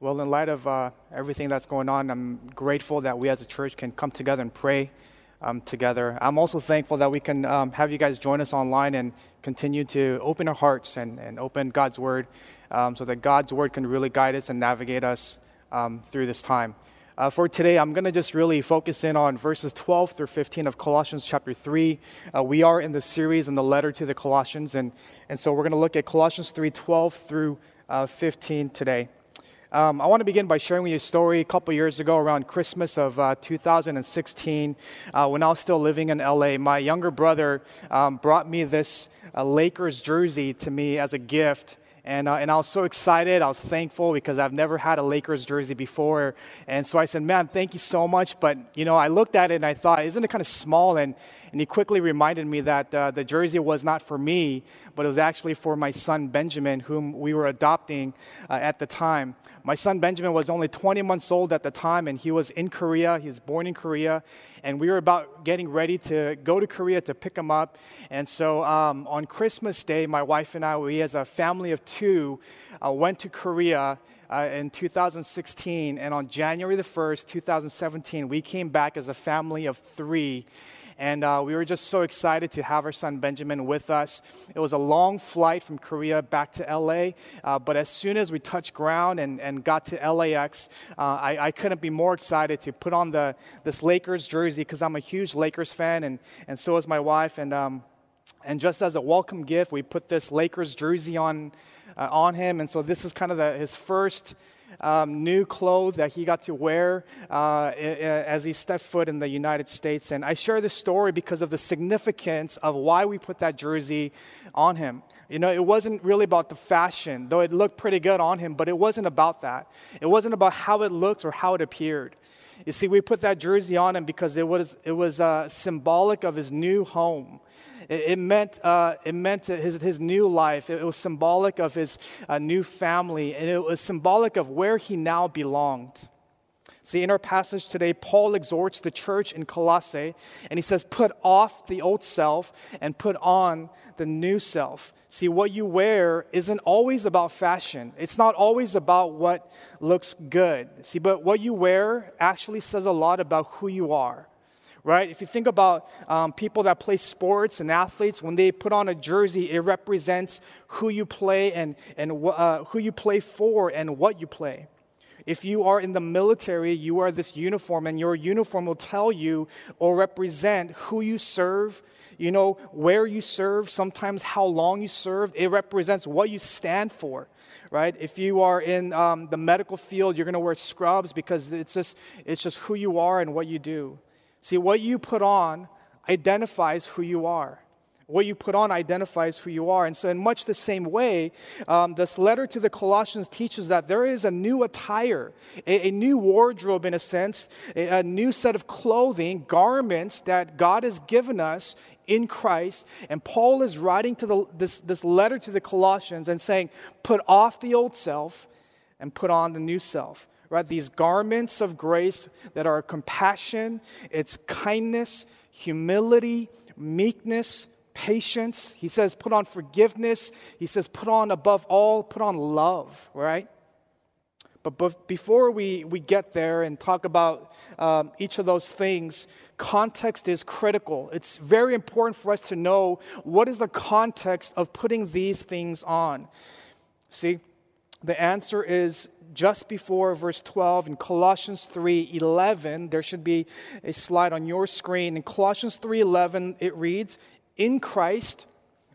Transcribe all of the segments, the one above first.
Well, in light of uh, everything that's going on, I'm grateful that we as a church can come together and pray um, together. I'm also thankful that we can um, have you guys join us online and continue to open our hearts and, and open God's Word um, so that God's Word can really guide us and navigate us um, through this time. Uh, for today, I'm going to just really focus in on verses 12 through 15 of Colossians chapter 3. Uh, we are in the series in the letter to the Colossians, and, and so we're going to look at Colossians 3 12 through uh, 15 today. Um, I want to begin by sharing with you a story a couple years ago around Christmas of uh, 2016 uh, when I was still living in LA. My younger brother um, brought me this uh, Lakers jersey to me as a gift. And, uh, and I was so excited. I was thankful because I've never had a Lakers jersey before. And so I said, Man, thank you so much. But, you know, I looked at it and I thought, Isn't it kind of small? And, and he quickly reminded me that uh, the jersey was not for me, but it was actually for my son Benjamin, whom we were adopting uh, at the time. My son Benjamin was only 20 months old at the time, and he was in Korea. He was born in Korea, and we were about getting ready to go to Korea to pick him up. And so um, on Christmas Day, my wife and I, we as a family of two, uh, went to Korea. Uh, in 2016, and on January the 1st, 2017, we came back as a family of three. And uh, we were just so excited to have our son Benjamin with us. It was a long flight from Korea back to LA, uh, but as soon as we touched ground and, and got to LAX, uh, I, I couldn't be more excited to put on the, this Lakers jersey because I'm a huge Lakers fan, and, and so is my wife. And, um, and just as a welcome gift, we put this Lakers jersey on, uh, on him. And so this is kind of the, his first um, new clothes that he got to wear uh, as he stepped foot in the United States. And I share this story because of the significance of why we put that jersey on him. You know, it wasn't really about the fashion, though it looked pretty good on him, but it wasn't about that. It wasn't about how it looked or how it appeared. You see, we put that jersey on him because it was, it was uh, symbolic of his new home. It, it meant, uh, it meant his, his new life. It, was symbolic of his uh, new family, and it was symbolic of where he now belonged. See, in our passage today, Paul exhorts the church in Colossae, and he says, Put off the old self and put on the new self. See, what you wear isn't always about fashion, it's not always about what looks good. See, but what you wear actually says a lot about who you are right? If you think about um, people that play sports and athletes, when they put on a jersey, it represents who you play and, and uh, who you play for and what you play. If you are in the military, you wear this uniform, and your uniform will tell you or represent who you serve, you know, where you serve, sometimes how long you served. It represents what you stand for right? If you are in um, the medical field, you're going to wear scrubs because it's just, it's just who you are and what you do. See, what you put on identifies who you are. What you put on identifies who you are. And so, in much the same way, um, this letter to the Colossians teaches that there is a new attire, a, a new wardrobe, in a sense, a, a new set of clothing, garments that God has given us in Christ. And Paul is writing to the, this, this letter to the Colossians and saying, Put off the old self and put on the new self right? These garments of grace that are compassion, it's kindness, humility, meekness, patience. He says, put on forgiveness. He says, put on above all, put on love, right? But before we, we get there and talk about um, each of those things, context is critical. It's very important for us to know what is the context of putting these things on. See, the answer is just before verse 12 in Colossians 3:11 there should be a slide on your screen in Colossians 3:11 it reads in Christ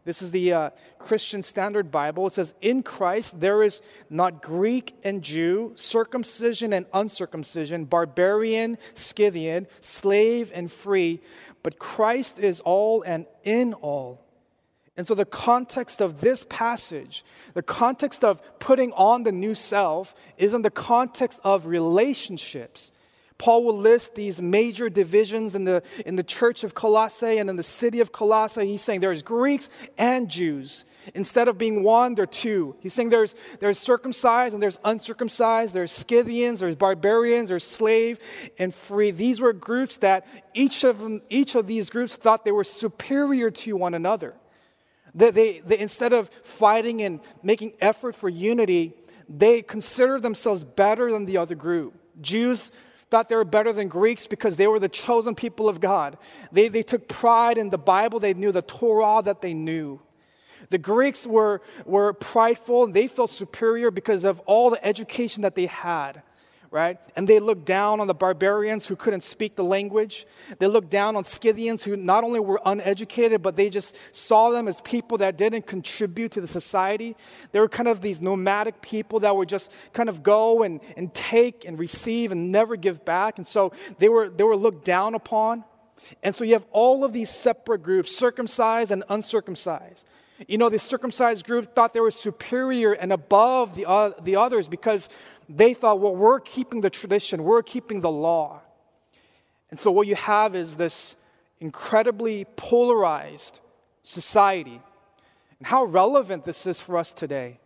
this is the uh, Christian Standard Bible. It says, In Christ there is not Greek and Jew, circumcision and uncircumcision, barbarian, Scythian, slave and free, but Christ is all and in all. And so, the context of this passage, the context of putting on the new self, is in the context of relationships. Paul will list these major divisions in the, in the church of Colossae and in the city of Colossae. He's saying there's Greeks and Jews. Instead of being one, there are two. He's saying there's, there's circumcised and there's uncircumcised, there's Scythians, there's barbarians, there's slave and free. These were groups that each of, them, each of these groups thought they were superior to one another. They, they, they, instead of fighting and making effort for unity, they considered themselves better than the other group. Jews thought they were better than Greeks because they were the chosen people of God. They, they took pride in the Bible, they knew the Torah that they knew. The Greeks were, were prideful and they felt superior because of all the education that they had right? And they looked down on the barbarians who couldn't speak the language. They looked down on Scythians who not only were uneducated, but they just saw them as people that didn't contribute to the society. They were kind of these nomadic people that would just kind of go and, and take and receive and never give back. And so they were, they were looked down upon. And so you have all of these separate groups, circumcised and uncircumcised. You know, the circumcised group thought they were superior and above the, uh, the others because they thought, well, we're keeping the tradition, we're keeping the law. And so what you have is this incredibly polarized society. And how relevant this is for us today.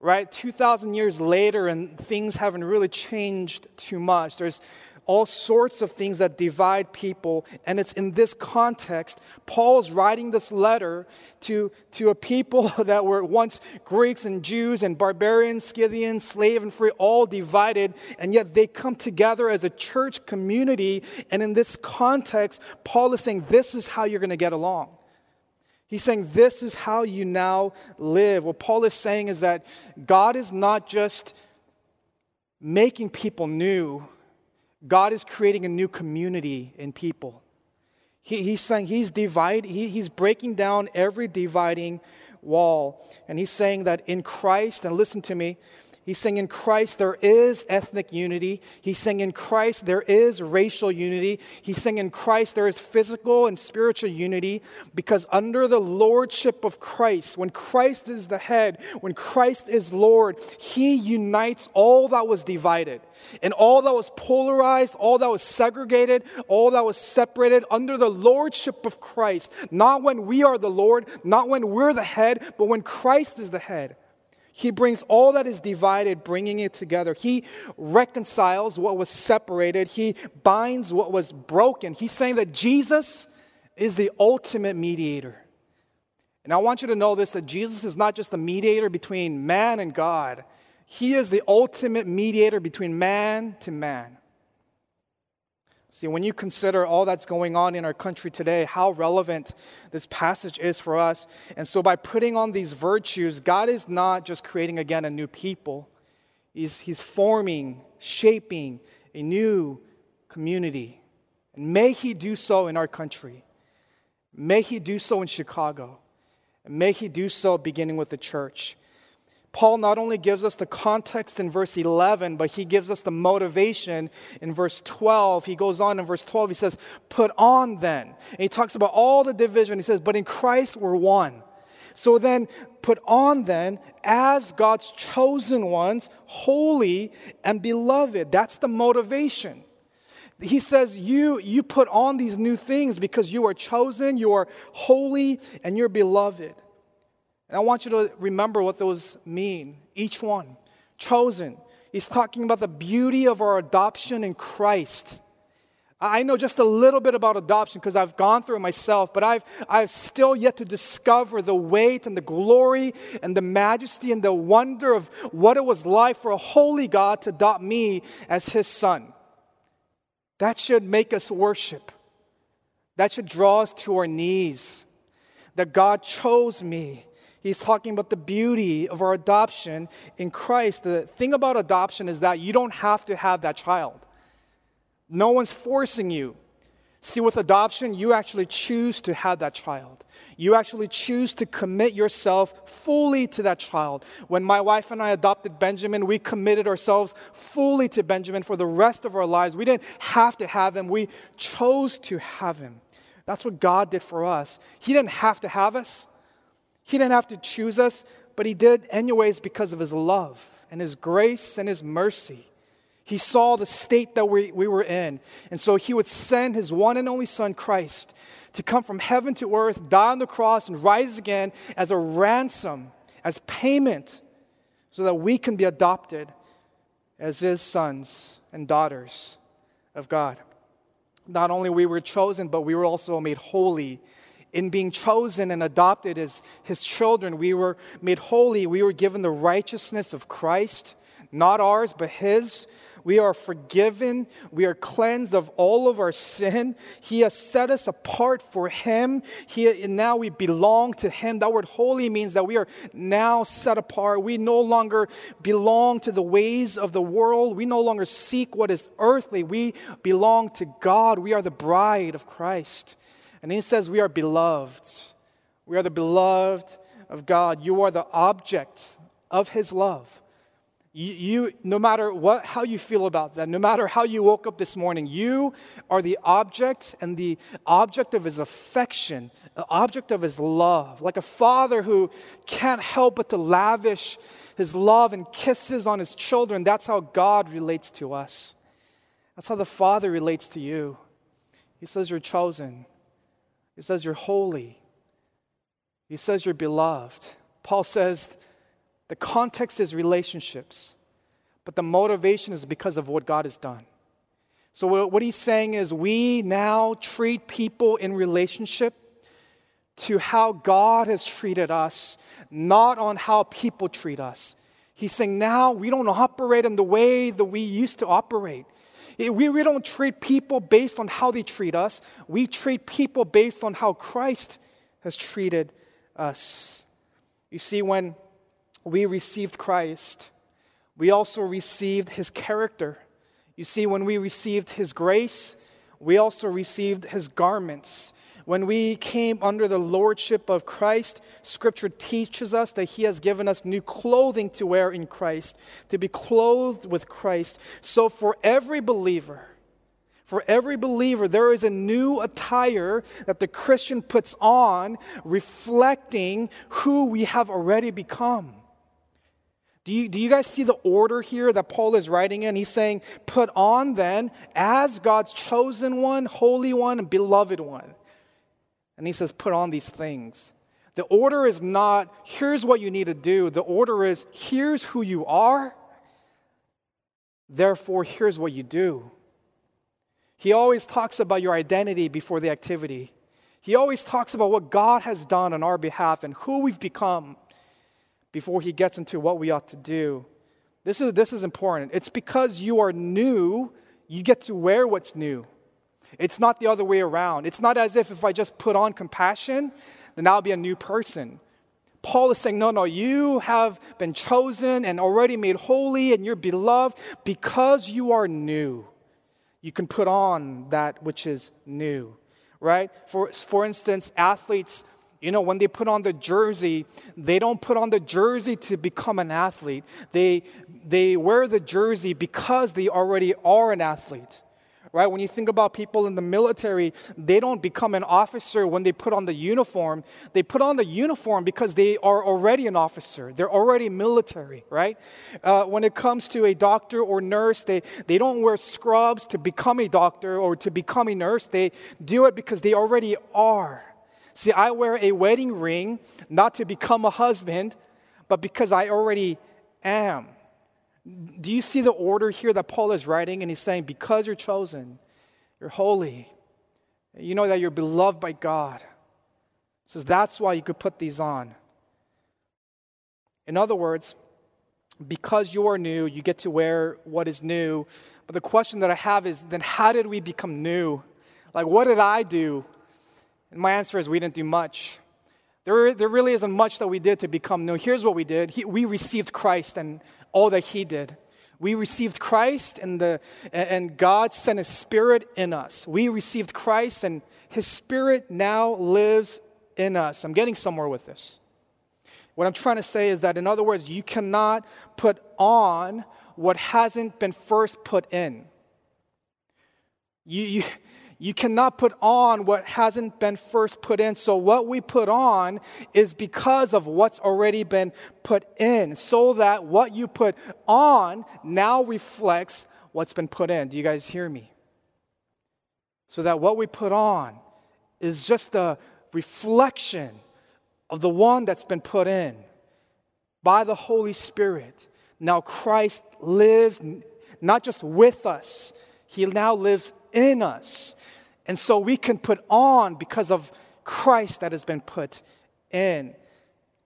Right? 2,000 years later, and things haven't really changed too much. There's all sorts of things that divide people. And it's in this context, Paul's writing this letter to, to a people that were once Greeks and Jews and barbarians, Scythians, slave and free, all divided. And yet they come together as a church community. And in this context, Paul is saying, This is how you're going to get along. He's saying, This is how you now live. What Paul is saying is that God is not just making people new, God is creating a new community in people. He, he's saying he's divide, he, he's breaking down every dividing wall. And he's saying that in Christ, and listen to me, He's saying in Christ there is ethnic unity. He's saying in Christ there is racial unity. He's saying in Christ there is physical and spiritual unity because under the lordship of Christ, when Christ is the head, when Christ is Lord, he unites all that was divided and all that was polarized, all that was segregated, all that was separated under the lordship of Christ. Not when we are the Lord, not when we're the head, but when Christ is the head. He brings all that is divided, bringing it together. He reconciles what was separated. He binds what was broken. He's saying that Jesus is the ultimate mediator. And I want you to know this that Jesus is not just a mediator between man and God, He is the ultimate mediator between man to man. See, when you consider all that's going on in our country today, how relevant this passage is for us. And so, by putting on these virtues, God is not just creating again a new people, He's, he's forming, shaping a new community. And may He do so in our country. May He do so in Chicago. And may He do so beginning with the church. Paul not only gives us the context in verse 11, but he gives us the motivation in verse 12. He goes on in verse 12, he says, Put on then. And he talks about all the division. He says, But in Christ we're one. So then, put on then as God's chosen ones, holy and beloved. That's the motivation. He says, you, you put on these new things because you are chosen, you are holy, and you're beloved. And I want you to remember what those mean, each one. Chosen. He's talking about the beauty of our adoption in Christ. I know just a little bit about adoption because I've gone through it myself, but I've, I've still yet to discover the weight and the glory and the majesty and the wonder of what it was like for a holy God to adopt me as his son. That should make us worship. That should draw us to our knees. That God chose me He's talking about the beauty of our adoption in Christ. The thing about adoption is that you don't have to have that child, no one's forcing you. See, with adoption, you actually choose to have that child. You actually choose to commit yourself fully to that child. When my wife and I adopted Benjamin, we committed ourselves fully to Benjamin for the rest of our lives. We didn't have to have him, we chose to have him. That's what God did for us. He didn't have to have us, he didn't have to choose us, but He did anyways because of His love and His grace and His mercy. He saw the state that we, we were in. And so He would send His one and only Son, Christ, to come from heaven to earth, die on the cross, and rise again as a ransom, as payment, so that we can be adopted as His sons and daughters of God. Not only we were chosen, but we were also made holy in being chosen and adopted as his children, we were made holy. We were given the righteousness of Christ, not ours, but his. We are forgiven. We are cleansed of all of our sin. He has set us apart for Him. He, now we belong to Him. That word holy means that we are now set apart. We no longer belong to the ways of the world. We no longer seek what is earthly. We belong to God. We are the bride of Christ. And He says we are beloved. We are the beloved of God. You are the object of His love. You, you, no matter what, how you feel about that, no matter how you woke up this morning, you are the object and the object of his affection, the object of his love. Like a father who can't help but to lavish his love and kisses on his children, that's how God relates to us. That's how the Father relates to you. He says you're chosen, He says you're holy, He says you're beloved. Paul says, the context is relationships, but the motivation is because of what God has done. So, what he's saying is, we now treat people in relationship to how God has treated us, not on how people treat us. He's saying now we don't operate in the way that we used to operate. We, we don't treat people based on how they treat us, we treat people based on how Christ has treated us. You see, when we received Christ, we also received his character. You see, when we received his grace, we also received his garments. When we came under the lordship of Christ, Scripture teaches us that He has given us new clothing to wear in Christ, to be clothed with Christ. So, for every believer, for every believer, there is a new attire that the Christian puts on, reflecting who we have already become. Do you, do you guys see the order here that Paul is writing in? He's saying, Put on then as God's chosen one, holy one, and beloved one. And he says, Put on these things. The order is not, here's what you need to do. The order is, here's who you are, therefore, here's what you do. He always talks about your identity before the activity. He always talks about what God has done on our behalf and who we've become before he gets into what we ought to do. This is, this is important. It's because you are new, you get to wear what's new. It's not the other way around. It's not as if if I just put on compassion, then I'll be a new person. Paul is saying, no, no, you have been chosen and already made holy and you're beloved because you are new. You can put on that which is new, right? For, for instance, athletes you know, when they put on the jersey, they don't put on the jersey to become an athlete. They, they wear the jersey because they already are an athlete. Right? When you think about people in the military, they don't become an officer when they put on the uniform. They put on the uniform because they are already an officer. They're already military, right? Uh, when it comes to a doctor or nurse, they, they don't wear scrubs to become a doctor or to become a nurse. They do it because they already are. See, I wear a wedding ring not to become a husband, but because I already am. Do you see the order here that Paul is writing? And he's saying, because you're chosen, you're holy, you know that you're beloved by God. Says that's why you could put these on. In other words, because you are new, you get to wear what is new. But the question that I have is then how did we become new? Like, what did I do and my answer is we didn't do much. There, there really isn't much that we did to become new. Here's what we did he, we received Christ and all that He did. We received Christ, and, the, and God sent His Spirit in us. We received Christ, and His Spirit now lives in us. I'm getting somewhere with this. What I'm trying to say is that, in other words, you cannot put on what hasn't been first put in. You, you, you cannot put on what hasn't been first put in. So, what we put on is because of what's already been put in, so that what you put on now reflects what's been put in. Do you guys hear me? So that what we put on is just a reflection of the one that's been put in by the Holy Spirit. Now, Christ lives not just with us, He now lives in us. And so we can put on because of Christ that has been put in.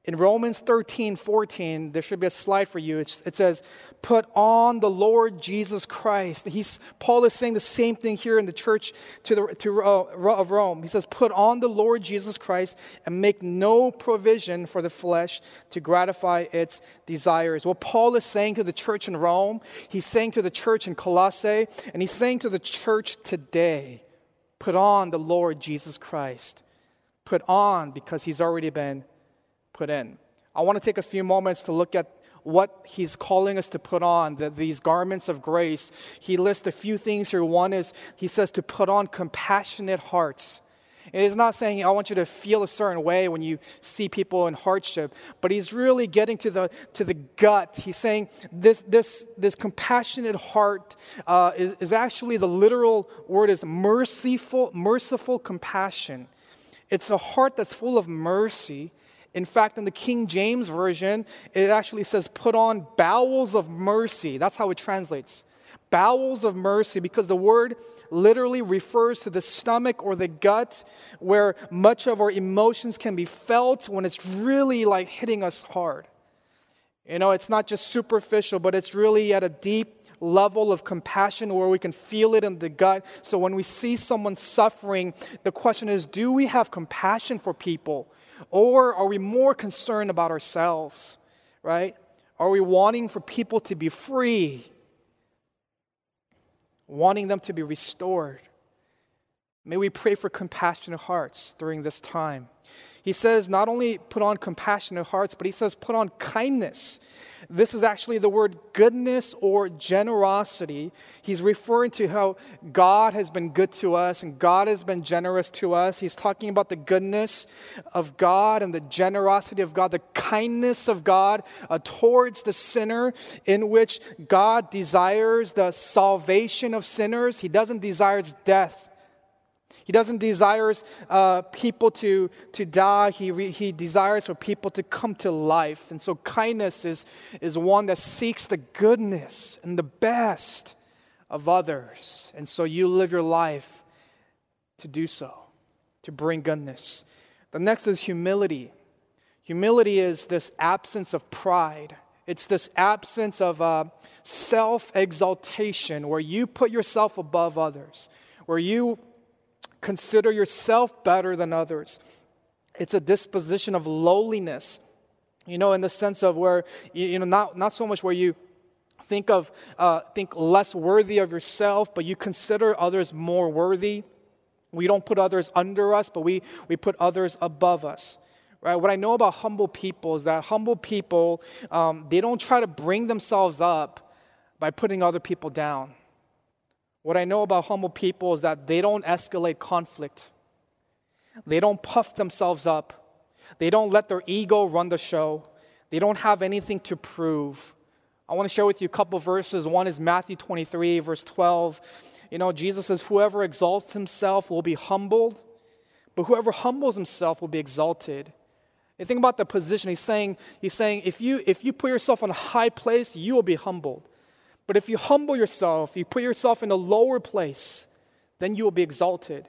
In Romans 13, 14, there should be a slide for you. It's, it says, Put on the Lord Jesus Christ. He's, Paul is saying the same thing here in the church to the, to, uh, of Rome. He says, Put on the Lord Jesus Christ and make no provision for the flesh to gratify its desires. What Paul is saying to the church in Rome, he's saying to the church in Colossae, and he's saying to the church today, Put on the Lord Jesus Christ. Put on because he's already been put in. I want to take a few moments to look at what he's calling us to put on, the, these garments of grace. He lists a few things here. One is he says to put on compassionate hearts. It is not saying, I want you to feel a certain way when you see people in hardship, but he's really getting to the, to the gut. He's saying this, this, this compassionate heart uh, is, is actually the literal word is merciful, merciful compassion. It's a heart that's full of mercy in fact, in the King James Version, it actually says, put on bowels of mercy. That's how it translates. Bowels of mercy, because the word literally refers to the stomach or the gut where much of our emotions can be felt when it's really like hitting us hard. You know, it's not just superficial, but it's really at a deep level of compassion where we can feel it in the gut. So when we see someone suffering, the question is do we have compassion for people? Or are we more concerned about ourselves, right? Are we wanting for people to be free? Wanting them to be restored? May we pray for compassionate hearts during this time. He says not only put on compassionate hearts, but he says put on kindness. This is actually the word goodness or generosity. He's referring to how God has been good to us and God has been generous to us. He's talking about the goodness of God and the generosity of God, the kindness of God uh, towards the sinner, in which God desires the salvation of sinners. He doesn't desire death. He doesn't desire uh, people to, to die. He, re, he desires for people to come to life. And so kindness is, is one that seeks the goodness and the best of others. And so you live your life to do so, to bring goodness. The next is humility. Humility is this absence of pride. It's this absence of uh, self exaltation where you put yourself above others, where you consider yourself better than others. It's a disposition of lowliness, you know, in the sense of where, you know, not, not so much where you think of, uh, think less worthy of yourself, but you consider others more worthy. We don't put others under us, but we, we put others above us. Right? What I know about humble people is that humble people, um, they don't try to bring themselves up by putting other people down. What I know about humble people is that they don't escalate conflict. They don't puff themselves up. They don't let their ego run the show. They don't have anything to prove. I want to share with you a couple verses. One is Matthew 23, verse 12. You know, Jesus says, Whoever exalts himself will be humbled, but whoever humbles himself will be exalted. And think about the position. He's saying, he's saying if, you, if you put yourself on a high place, you will be humbled. But if you humble yourself, you put yourself in a lower place, then you will be exalted.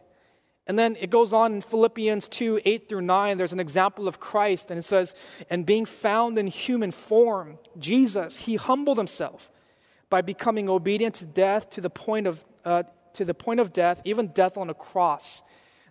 And then it goes on in Philippians 2 8 through 9. There's an example of Christ, and it says, And being found in human form, Jesus, he humbled himself by becoming obedient to death to the point of, uh, to the point of death, even death on a cross.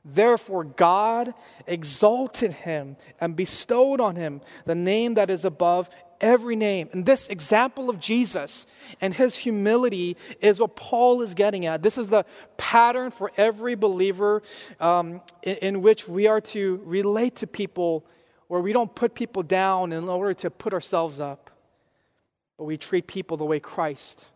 Therefore, God exalted him and bestowed on him the name that is above every name. And this example of Jesus and his humility is what Paul is getting at. This is the pattern for every believer um, in, in which we are to relate to people where we don't put people down in order to put ourselves up, but we treat people the way Christ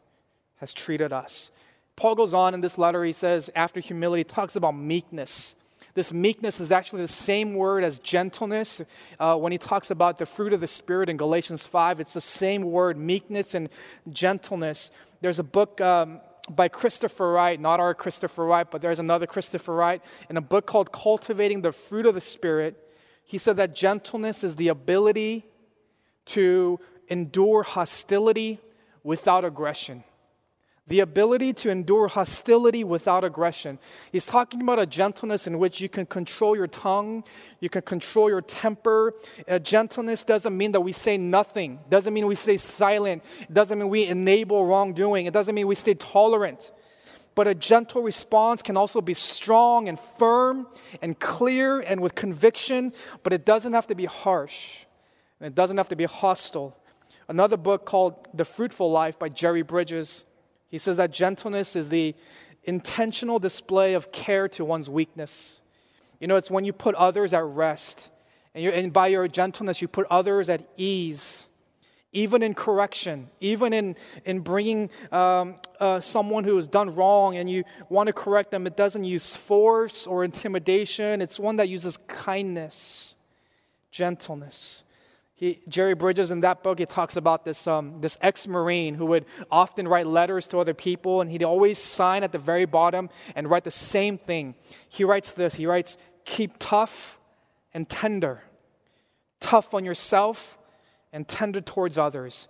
has treated us. Paul goes on in this letter, he says, after humility, talks about meekness. This meekness is actually the same word as gentleness. Uh, when he talks about the fruit of the Spirit in Galatians 5, it's the same word, meekness and gentleness. There's a book um, by Christopher Wright, not our Christopher Wright, but there's another Christopher Wright, in a book called Cultivating the Fruit of the Spirit. He said that gentleness is the ability to endure hostility without aggression the ability to endure hostility without aggression. He's talking about a gentleness in which you can control your tongue, you can control your temper. Gentleness doesn't mean that we say nothing, doesn't mean we stay silent, it doesn't mean we enable wrongdoing, it doesn't mean we stay tolerant. But a gentle response can also be strong and firm and clear and with conviction, but it doesn't have to be harsh and it doesn't have to be hostile. Another book called The Fruitful Life by Jerry Bridges he says that gentleness is the intentional display of care to one's weakness. You know, it's when you put others at rest. And, and by your gentleness, you put others at ease. Even in correction, even in, in bringing um, uh, someone who has done wrong and you want to correct them, it doesn't use force or intimidation. It's one that uses kindness, gentleness. He, Jerry Bridges, in that book, he talks about this, um, this ex Marine who would often write letters to other people, and he'd always sign at the very bottom and write the same thing. He writes this He writes, Keep tough and tender. Tough on yourself and tender towards others.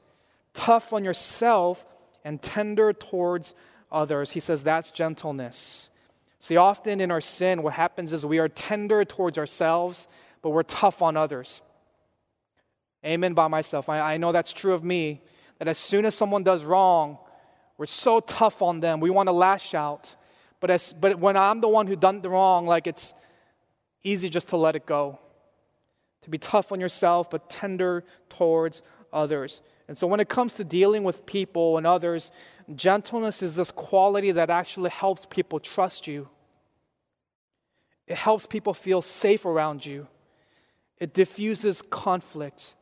Tough on yourself and tender towards others. He says that's gentleness. See, often in our sin, what happens is we are tender towards ourselves, but we're tough on others. Amen by myself. I, I know that's true of me, that as soon as someone does wrong, we're so tough on them. We want to lash out. But, as, but when I'm the one who done the wrong, like it's easy just to let it go. To be tough on yourself, but tender towards others. And so when it comes to dealing with people and others, gentleness is this quality that actually helps people trust you. It helps people feel safe around you. It diffuses conflict.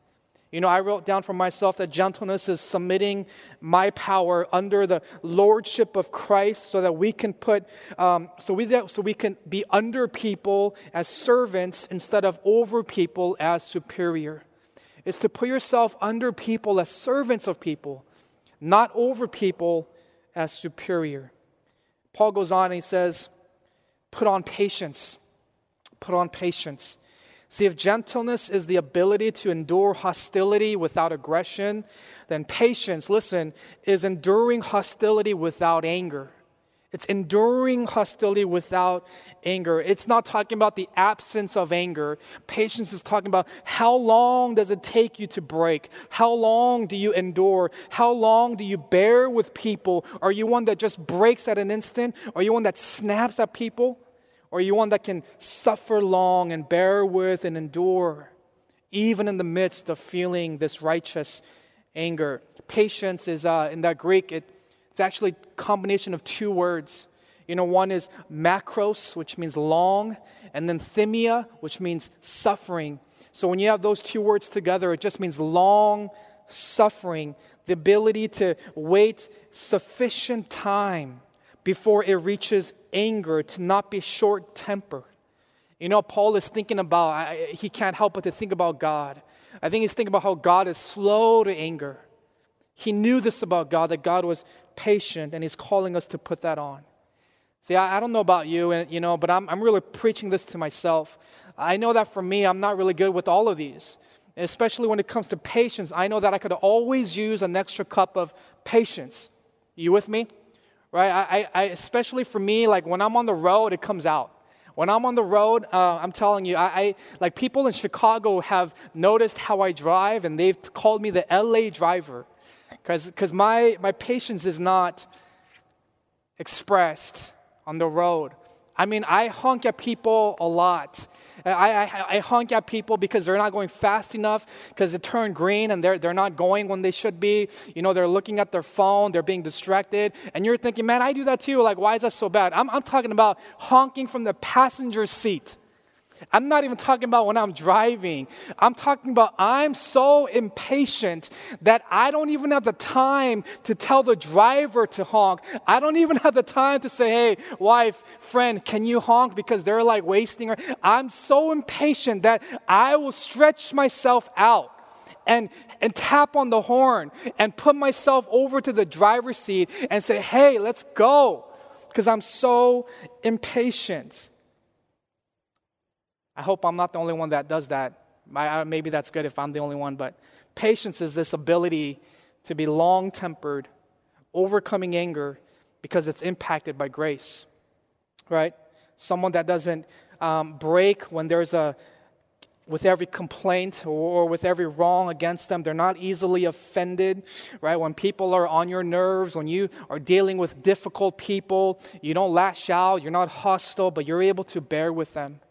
You know, I wrote down for myself that gentleness is submitting my power under the lordship of Christ, so that we can put, um, so we so we can be under people as servants instead of over people as superior. It's to put yourself under people as servants of people, not over people as superior. Paul goes on and he says, "Put on patience. Put on patience." See, if gentleness is the ability to endure hostility without aggression, then patience, listen, is enduring hostility without anger. It's enduring hostility without anger. It's not talking about the absence of anger. Patience is talking about how long does it take you to break? How long do you endure? How long do you bear with people? Are you one that just breaks at an instant? Are you one that snaps at people? Or are you one that can suffer long and bear with and endure, even in the midst of feeling this righteous anger? Patience is, uh, in that Greek, it, it's actually a combination of two words. You know, one is makros, which means long, and then thymia, which means suffering. So when you have those two words together, it just means long suffering, the ability to wait sufficient time before it reaches anger, to not be short tempered. You know, Paul is thinking about, I, he can't help but to think about God. I think he's thinking about how God is slow to anger. He knew this about God, that God was patient, and he's calling us to put that on. See, I, I don't know about you, and, you know, but I'm, I'm really preaching this to myself. I know that for me, I'm not really good with all of these. Especially when it comes to patience, I know that I could always use an extra cup of patience. You with me? Right? I, I, especially for me, like when I'm on the road, it comes out. When I'm on the road, uh, I'm telling you, I, I, like people in Chicago have noticed how I drive, and they've called me the LA driver, because my my patience is not expressed on the road. I mean, I honk at people a lot. Uh, I, I, I, honk at people because they're not going fast enough, because it turned green and they're, they're not going when they should be. You know, they're looking at their phone, they're being distracted. And you're thinking, man, I do that too. Like, why is that so bad? I'm, I'm talking about honking from the passenger seat. I'm not even talking about when I'm driving. I'm talking about I'm so impatient that I don't even have the time to tell the driver to honk. I don't even have the time to say, hey, wife, friend, can you honk? Because they're like wasting. I'm so impatient that I will stretch myself out and, and tap on the horn and put myself over to the driver's seat and say, hey, let's go. Because I'm so impatient. I hope I'm not the only one that does that. maybe that's good if I'm the only one, but patience is this ability to be long tempered, overcoming anger, because it's impacted by grace, right? Someone that doesn't um, break when there's a with every complaint or with every wrong against them. They're not easily offended, right? When people are on your nerves, when you are dealing with difficult people, you don't lash out, you're not hostile, but you're able to bear with them.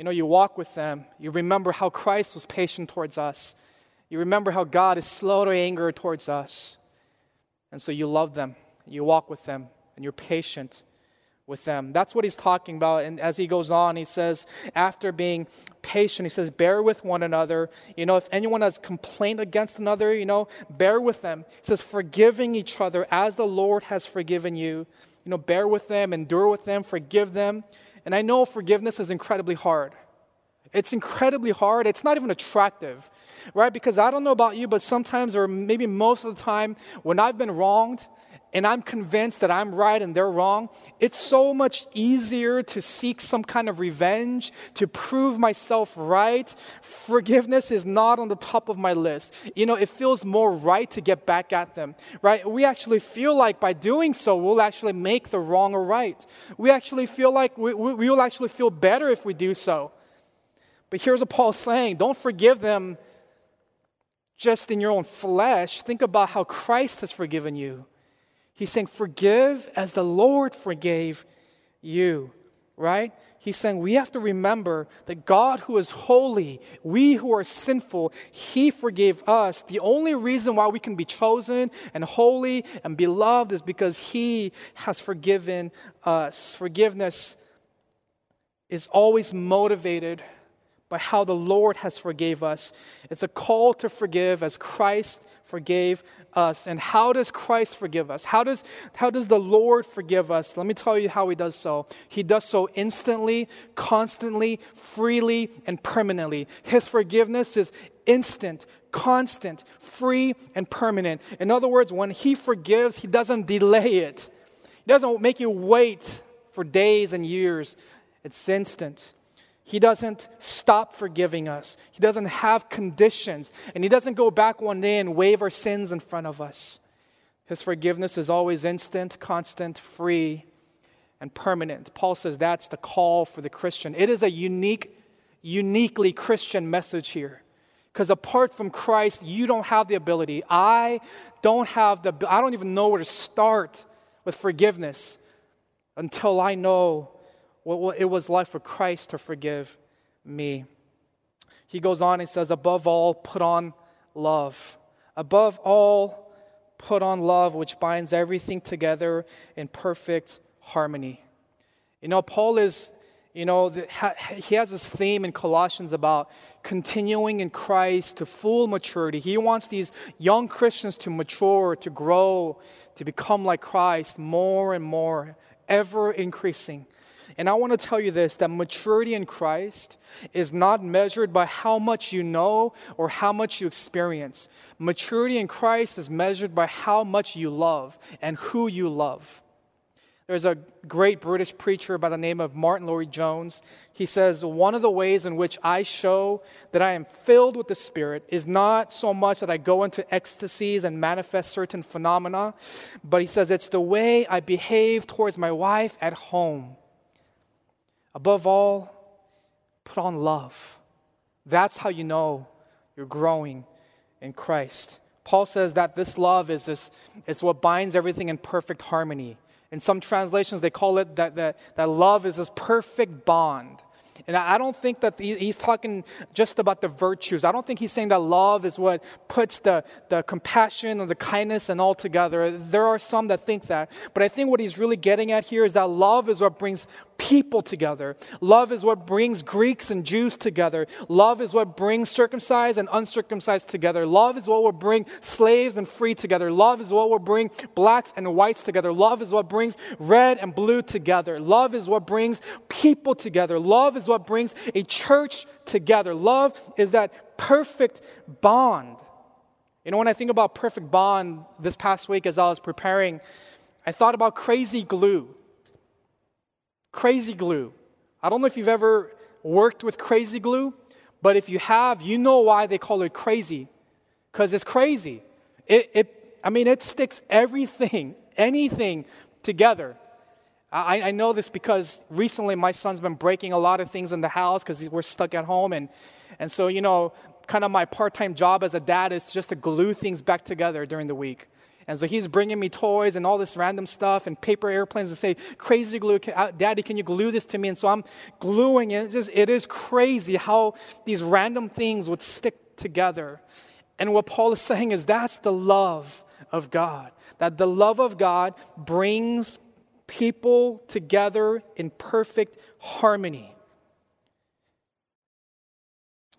You know, you walk with them. You remember how Christ was patient towards us. You remember how God is slow to anger towards us. And so you love them, you walk with them, and you're patient with them. That's what he's talking about. And as he goes on, he says, after being patient, he says, bear with one another. You know, if anyone has complaint against another, you know, bear with them. He says, forgiving each other as the Lord has forgiven you. You know, bear with them, endure with them, forgive them. And I know forgiveness is incredibly hard. It's incredibly hard. It's not even attractive, right? Because I don't know about you, but sometimes, or maybe most of the time, when I've been wronged, and I'm convinced that I'm right and they're wrong, it's so much easier to seek some kind of revenge, to prove myself right. Forgiveness is not on the top of my list. You know, it feels more right to get back at them, right? We actually feel like by doing so, we'll actually make the wrong or right. We actually feel like we, we will actually feel better if we do so. But here's what Paul's saying don't forgive them just in your own flesh. Think about how Christ has forgiven you. He's saying, Forgive as the Lord forgave you, right? He's saying we have to remember that God, who is holy, we who are sinful, He forgave us. The only reason why we can be chosen and holy and beloved is because He has forgiven us. Forgiveness is always motivated by how the Lord has forgave us. It's a call to forgive as Christ forgave us. And how does Christ forgive us? How does, how does the Lord forgive us? Let me tell you how He does so. He does so instantly, constantly, freely, and permanently. His forgiveness is instant, constant, free, and permanent. In other words, when He forgives, He doesn't delay it, He doesn't make you wait for days and years. It's instant. He doesn't stop forgiving us. He doesn't have conditions. And He doesn't go back one day and wave our sins in front of us. His forgiveness is always instant, constant, free, and permanent. Paul says that's the call for the Christian. It is a unique, uniquely Christian message here. Because apart from Christ, you don't have the ability. I don't have the, I don't even know where to start with forgiveness until I know what it was like for Christ to forgive me. He goes on, he says, above all, put on love. Above all, put on love, which binds everything together in perfect harmony. You know, Paul is, you know, he has this theme in Colossians about continuing in Christ to full maturity. He wants these young Christians to mature, to grow, to become like Christ more and more, ever increasing. And I want to tell you this that maturity in Christ is not measured by how much you know or how much you experience. Maturity in Christ is measured by how much you love and who you love. There's a great British preacher by the name of Martyn Lloyd-Jones. He says, One of the ways in which I show that I am filled with the Spirit is not so much that I go into ecstasies and manifest certain phenomena, but he says, It's the way I behave towards my wife at home. Above all, put on love. That's how you know you're growing in Christ. Paul says that this love is this, it's what binds everything in perfect harmony. In some translations, they call it that, that, that love is this perfect bond. And I don't think that he's talking just about the virtues. I don't think he's saying that love is what puts the, the compassion and the kindness and all together. There are some that think that. But I think what he's really getting at here is that love is what brings people together. Love is what brings Greeks and Jews together. Love is what brings circumcised and uncircumcised together. Love is what will bring slaves and free together. Love is what will bring blacks and whites together. Love is what brings red and blue together. Love is what brings people together. Love is what brings a church together. Love is that perfect bond. You know, when I think about perfect bond this past week as I was preparing, I thought about crazy glue. Crazy glue. I don't know if you've ever worked with crazy glue, but if you have, you know why they call it crazy. Because it's crazy. It, it, I mean, it sticks everything, anything together. I, I know this because recently my son's been breaking a lot of things in the house because we're stuck at home. And, and so, you know, kind of my part time job as a dad is just to glue things back together during the week. And so he's bringing me toys and all this random stuff and paper airplanes and say, crazy glue, uh, daddy, can you glue this to me? And so I'm gluing it. It's just, it is crazy how these random things would stick together. And what Paul is saying is that's the love of God. That the love of God brings people together in perfect harmony.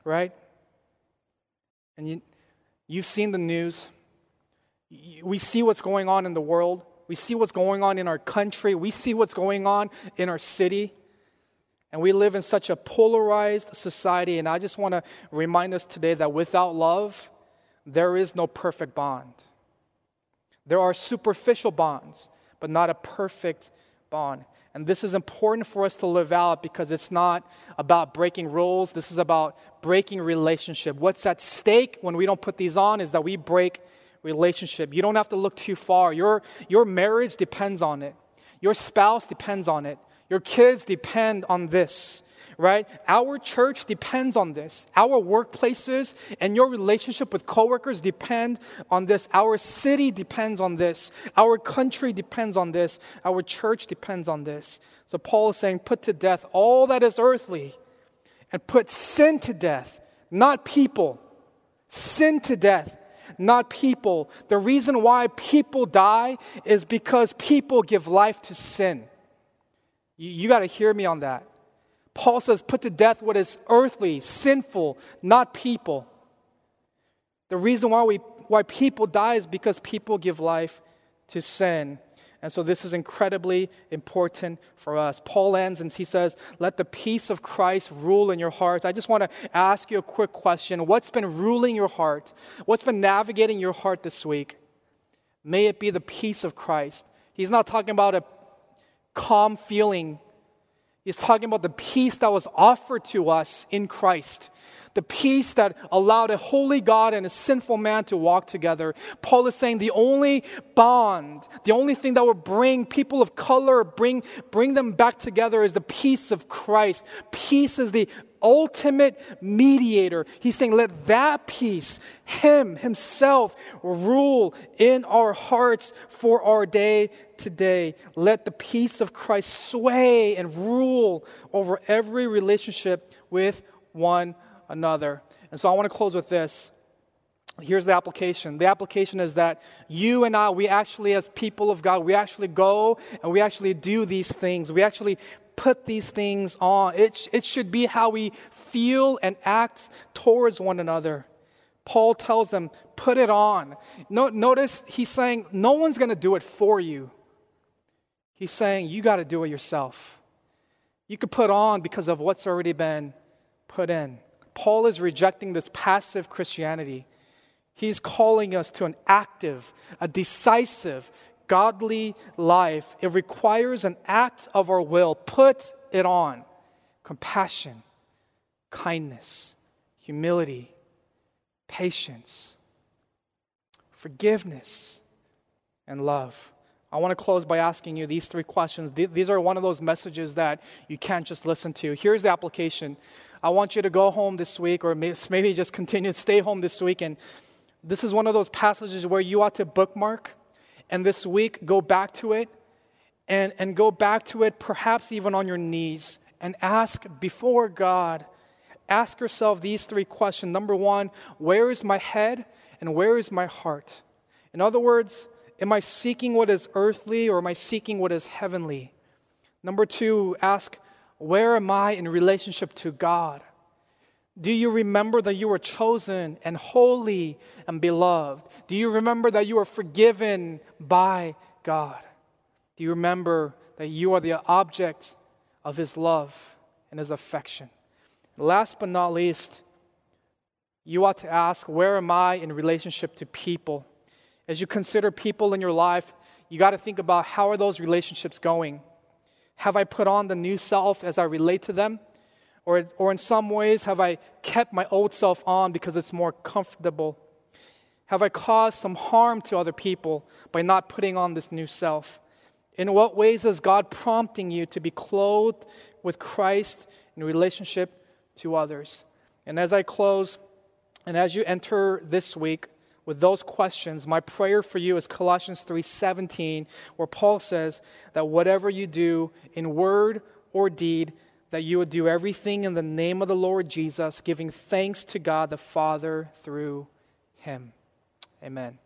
Right? And you, you've seen the news. We see what's going on in the world. We see what's going on in our country. We see what's going on in our city. And we live in such a polarized society. And I just want to remind us today that without love, there is no perfect bond. There are superficial bonds, but not a perfect bond. And this is important for us to live out because it's not about breaking rules. This is about breaking relationship. What's at stake when we don't put these on is that we break relationship. You don't have to look too far. Your, your marriage depends on it, your spouse depends on it, your kids depend on this right? Our church depends on this. Our workplaces and your relationship with coworkers depend on this. Our city depends on this. Our country depends on this. Our church depends on this. So Paul is saying, put to death all that is earthly and put sin to death, not people. Sin to death, not people. The reason why people die is because people give life to sin. You, you got to hear me on that. Paul says, put to death what is earthly, sinful, not people. The reason why, we, why people die is because people give life to sin. And so this is incredibly important for us. Paul ends and he says, Let the peace of Christ rule in your hearts. I just want to ask you a quick question. What's been ruling your heart? What's been navigating your heart this week? May it be the peace of Christ. He's not talking about a calm feeling He's talking about the peace that was offered to us in Christ. The peace that allowed a holy God and a sinful man to walk together. Paul is saying the only bond, the only thing that will bring people of color, bring, bring them back together is the peace of Christ. Peace is the ultimate mediator. He's saying, let that peace, Him, Himself, rule in our hearts for our day today. Let the peace of Christ sway and rule over every relationship with one another. And so I want to close with this. Here's the application. The application is that you and I, we actually, as people of God, we actually go and we actually do these things. We actually put these things on. It, it should be how we feel and act towards one another. Paul tells them, put it on. No, notice he's saying, no one's going to do it for you. He's saying, you got to do it yourself. You could put on because of what's already been put in. Paul is rejecting this passive Christianity. He's calling us to an active, a decisive, godly life. It requires an act of our will. Put it on compassion, kindness, humility, patience, forgiveness, and love. I want to close by asking you these three questions. These are one of those messages that you can't just listen to. Here's the application. I want you to go home this week, or maybe just continue to stay home this week. And this is one of those passages where you ought to bookmark and this week go back to it and, and go back to it, perhaps even on your knees, and ask before God. Ask yourself these three questions. Number one, where is my head and where is my heart? In other words, Am I seeking what is earthly or am I seeking what is heavenly? Number two, ask, where am I in relationship to God? Do you remember that you were chosen and holy and beloved? Do you remember that you are forgiven by God? Do you remember that you are the object of His love and His affection? Last but not least, you ought to ask, where am I in relationship to people? As you consider people in your life, you got to think about how are those relationships going? Have I put on the new self as I relate to them? Or, or in some ways, have I kept my old self on because it's more comfortable? Have I caused some harm to other people by not putting on this new self? In what ways is God prompting you to be clothed with Christ in relationship to others? And as I close, and as you enter this week with those questions, my prayer for you is Colossians 3:17, where Paul says that whatever you do in word or deed, that you would do everything in the name of the Lord Jesus, giving thanks to God the Father through him. Amen.